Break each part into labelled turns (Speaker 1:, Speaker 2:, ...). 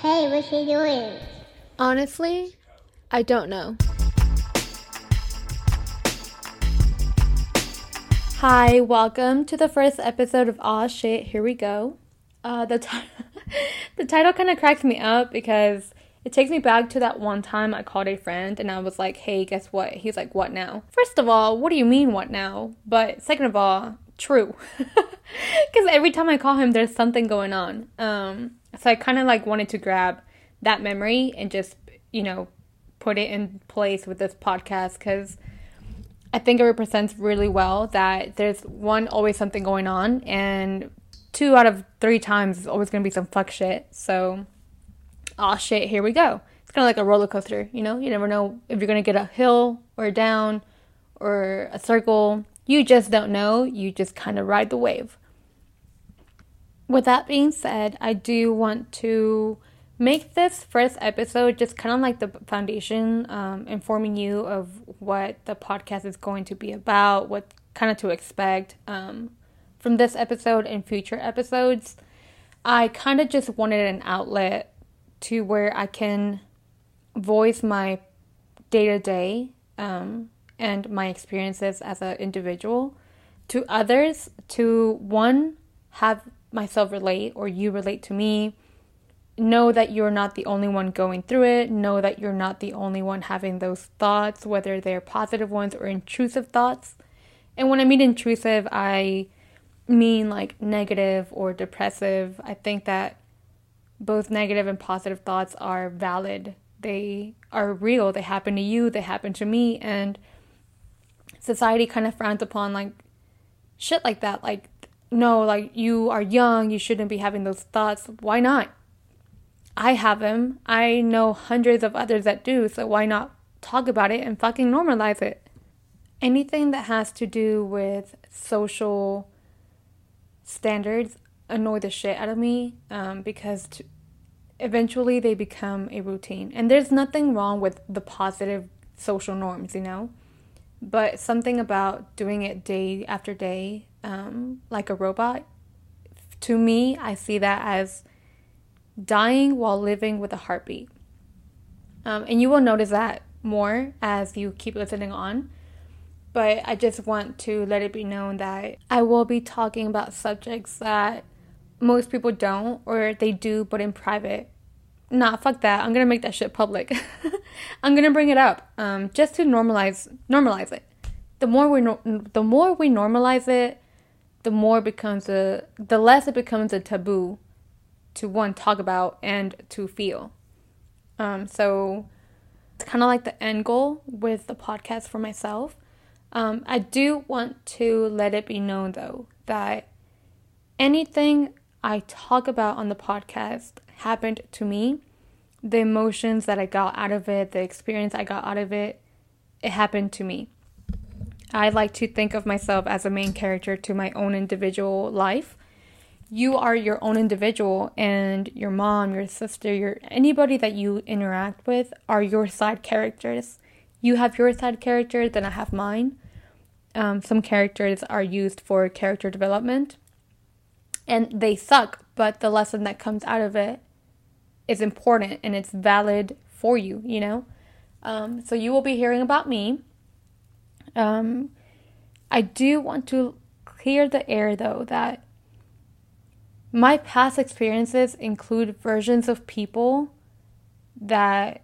Speaker 1: Hey, what's she doing?
Speaker 2: Honestly, I don't know. Hi, welcome to the first episode of Aw Shit. Here we go. Uh, the t- the title kind of cracks me up because it takes me back to that one time I called a friend and I was like, "Hey, guess what?" He's like, "What now?" First of all, what do you mean, "What now"? But second of all, true, because every time I call him, there's something going on. Um, so I kind of like wanted to grab that memory and just you know put it in place with this podcast because I think it represents really well that there's one always something going on, and two out of three times is always gonna be some fuck shit. So, oh shit, here we go. It's kind of like a roller coaster, you know. You never know if you're gonna get a hill or down or a circle. You just don't know. You just kind of ride the wave. With that being said, I do want to make this first episode just kind of like the foundation, um, informing you of what the podcast is going to be about, what kind of to expect um, from this episode and future episodes. I kind of just wanted an outlet to where I can voice my day to day and my experiences as an individual to others to one have myself relate or you relate to me know that you're not the only one going through it. Know that you're not the only one having those thoughts, whether they're positive ones or intrusive thoughts. And when I mean intrusive, I mean like negative or depressive. I think that both negative and positive thoughts are valid. They are real. They happen to you, they happen to me. And society kind of frowns upon like shit like that. Like, no, like you are young, you shouldn't be having those thoughts. Why not? I have them. I know hundreds of others that do, so why not talk about it and fucking normalize it? Anything that has to do with social standards annoy the shit out of me um, because t- eventually they become a routine. And there's nothing wrong with the positive social norms, you know? But something about doing it day after day, um, like a robot, to me, I see that as dying while living with a heartbeat. Um, and you will notice that more as you keep listening on. But I just want to let it be known that I will be talking about subjects that most people don't, or they do, but in private. Nah, fuck that. I'm gonna make that shit public. I'm gonna bring it up, um, just to normalize normalize it. The more we no- the more we normalize it, the more it becomes a the less it becomes a taboo to one talk about and to feel. Um, so it's kind of like the end goal with the podcast for myself. Um, I do want to let it be known though that anything I talk about on the podcast happened to me. The emotions that I got out of it, the experience I got out of it, it happened to me. I like to think of myself as a main character to my own individual life you are your own individual and your mom, your sister, your anybody that you interact with are your side characters. You have your side characters, then I have mine. Um, some characters are used for character development and they suck, but the lesson that comes out of it is important and it's valid for you, you know? Um, so you will be hearing about me. Um, I do want to clear the air though that my past experiences include versions of people that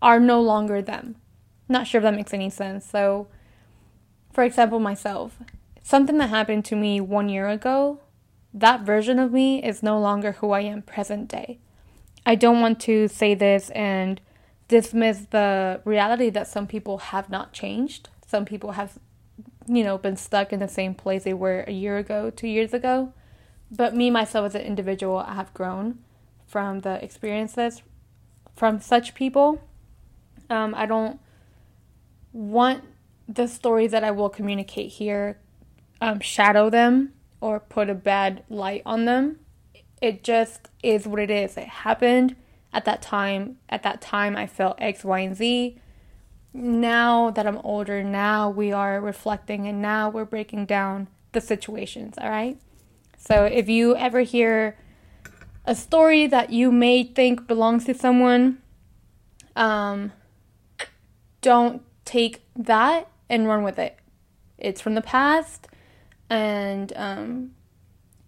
Speaker 2: are no longer them. Not sure if that makes any sense. So, for example, myself, something that happened to me one year ago, that version of me is no longer who I am present day. I don't want to say this and dismiss the reality that some people have not changed. Some people have, you know, been stuck in the same place they were a year ago, two years ago. But me, myself, as an individual, I have grown from the experiences from such people. Um, I don't want the stories that I will communicate here um, shadow them or put a bad light on them. It just is what it is. It happened at that time. At that time, I felt X, Y, and Z. Now that I'm older, now we are reflecting and now we're breaking down the situations, all right? So if you ever hear a story that you may think belongs to someone, um, don't take that and run with it. It's from the past, and um,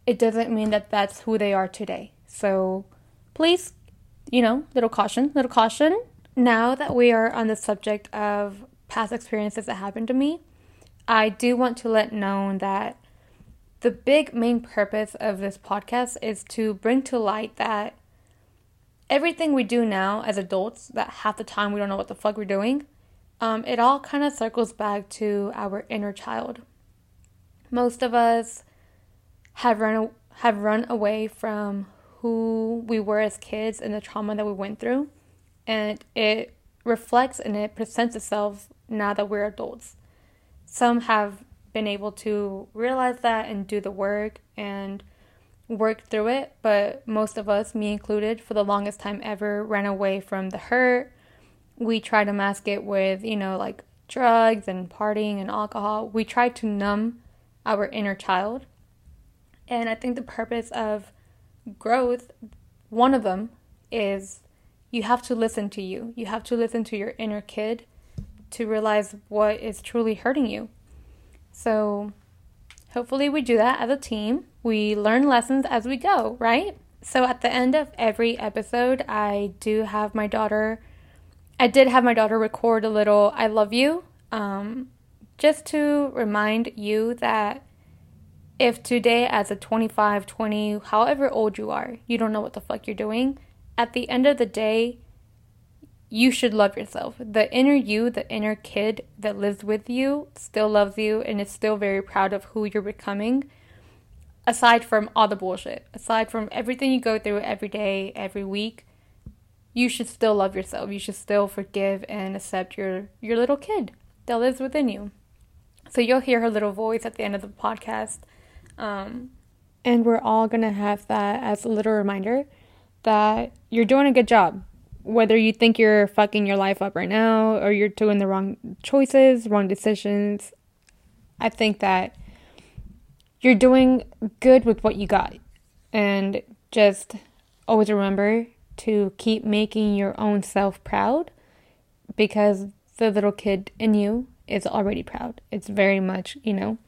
Speaker 2: it doesn't mean that that's who they are today. So please, you know, little caution, little caution. Now that we are on the subject of past experiences that happened to me, I do want to let known that the big main purpose of this podcast is to bring to light that everything we do now as adults, that half the time we don't know what the fuck we're doing, um, it all kind of circles back to our inner child. Most of us have run have run away from who we were as kids and the trauma that we went through, and it reflects and it presents itself now that we're adults. Some have been able to realize that and do the work and work through it, but most of us, me included, for the longest time ever, ran away from the hurt. We try to mask it with, you know, like drugs and partying and alcohol. We try to numb our inner child. And I think the purpose of growth, one of them is you have to listen to you. You have to listen to your inner kid to realize what is truly hurting you. So, hopefully, we do that as a team. We learn lessons as we go, right? So, at the end of every episode, I do have my daughter, I did have my daughter record a little I love you, um, just to remind you that if today, as a 25, 20, however old you are, you don't know what the fuck you're doing, at the end of the day, you should love yourself. The inner you, the inner kid that lives with you, still loves you and is still very proud of who you're becoming. Aside from all the bullshit, aside from everything you go through every day, every week, you should still love yourself. You should still forgive and accept your your little kid that lives within you. So you'll hear her little voice at the end of the podcast. Um, and we're all going to have that as a little reminder that you're doing a good job whether you think you're fucking your life up right now or you're doing the wrong choices, wrong decisions, I think that you're doing good with what you got. And just always remember to keep making your own self proud because the little kid in you is already proud. It's very much, you know,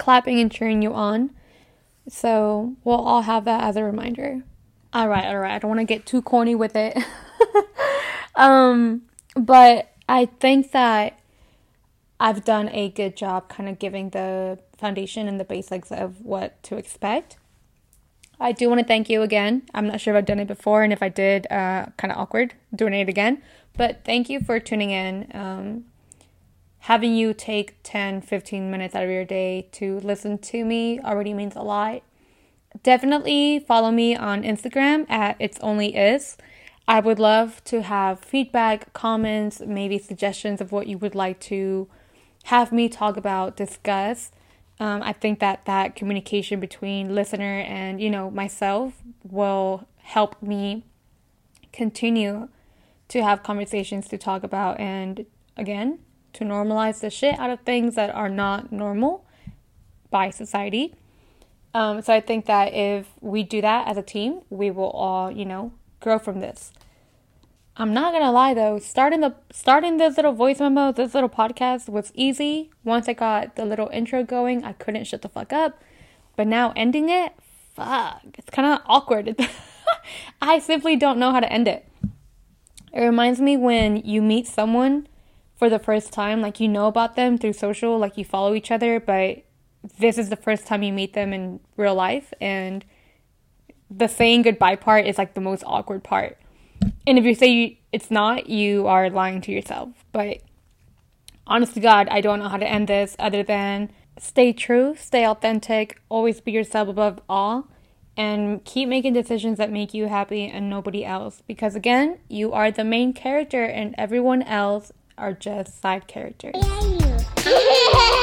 Speaker 2: clapping and cheering you on. So we'll all have that as a reminder. All right, all right. I don't want to get too corny with it. um, but I think that I've done a good job kind of giving the foundation and the basics of what to expect. I do want to thank you again. I'm not sure if I've done it before, and if I did, uh, kind of awkward doing it again. But thank you for tuning in. Um, having you take 10, 15 minutes out of your day to listen to me already means a lot definitely follow me on Instagram at it's only is. I would love to have feedback, comments, maybe suggestions of what you would like to have me talk about, discuss. Um, I think that that communication between listener and you know myself will help me continue to have conversations to talk about and again to normalize the shit out of things that are not normal by society. Um, so I think that if we do that as a team, we will all, you know, grow from this. I'm not gonna lie though, starting the starting this little voice memo, this little podcast was easy. Once I got the little intro going, I couldn't shut the fuck up. But now ending it, fuck, it's kind of awkward. I simply don't know how to end it. It reminds me when you meet someone for the first time, like you know about them through social, like you follow each other, but this is the first time you meet them in real life and the saying goodbye part is like the most awkward part. And if you say you, it's not, you are lying to yourself. But honest to God, I don't know how to end this other than stay true, stay authentic, always be yourself above all, and keep making decisions that make you happy and nobody else. Because again, you are the main character and everyone else are just side characters.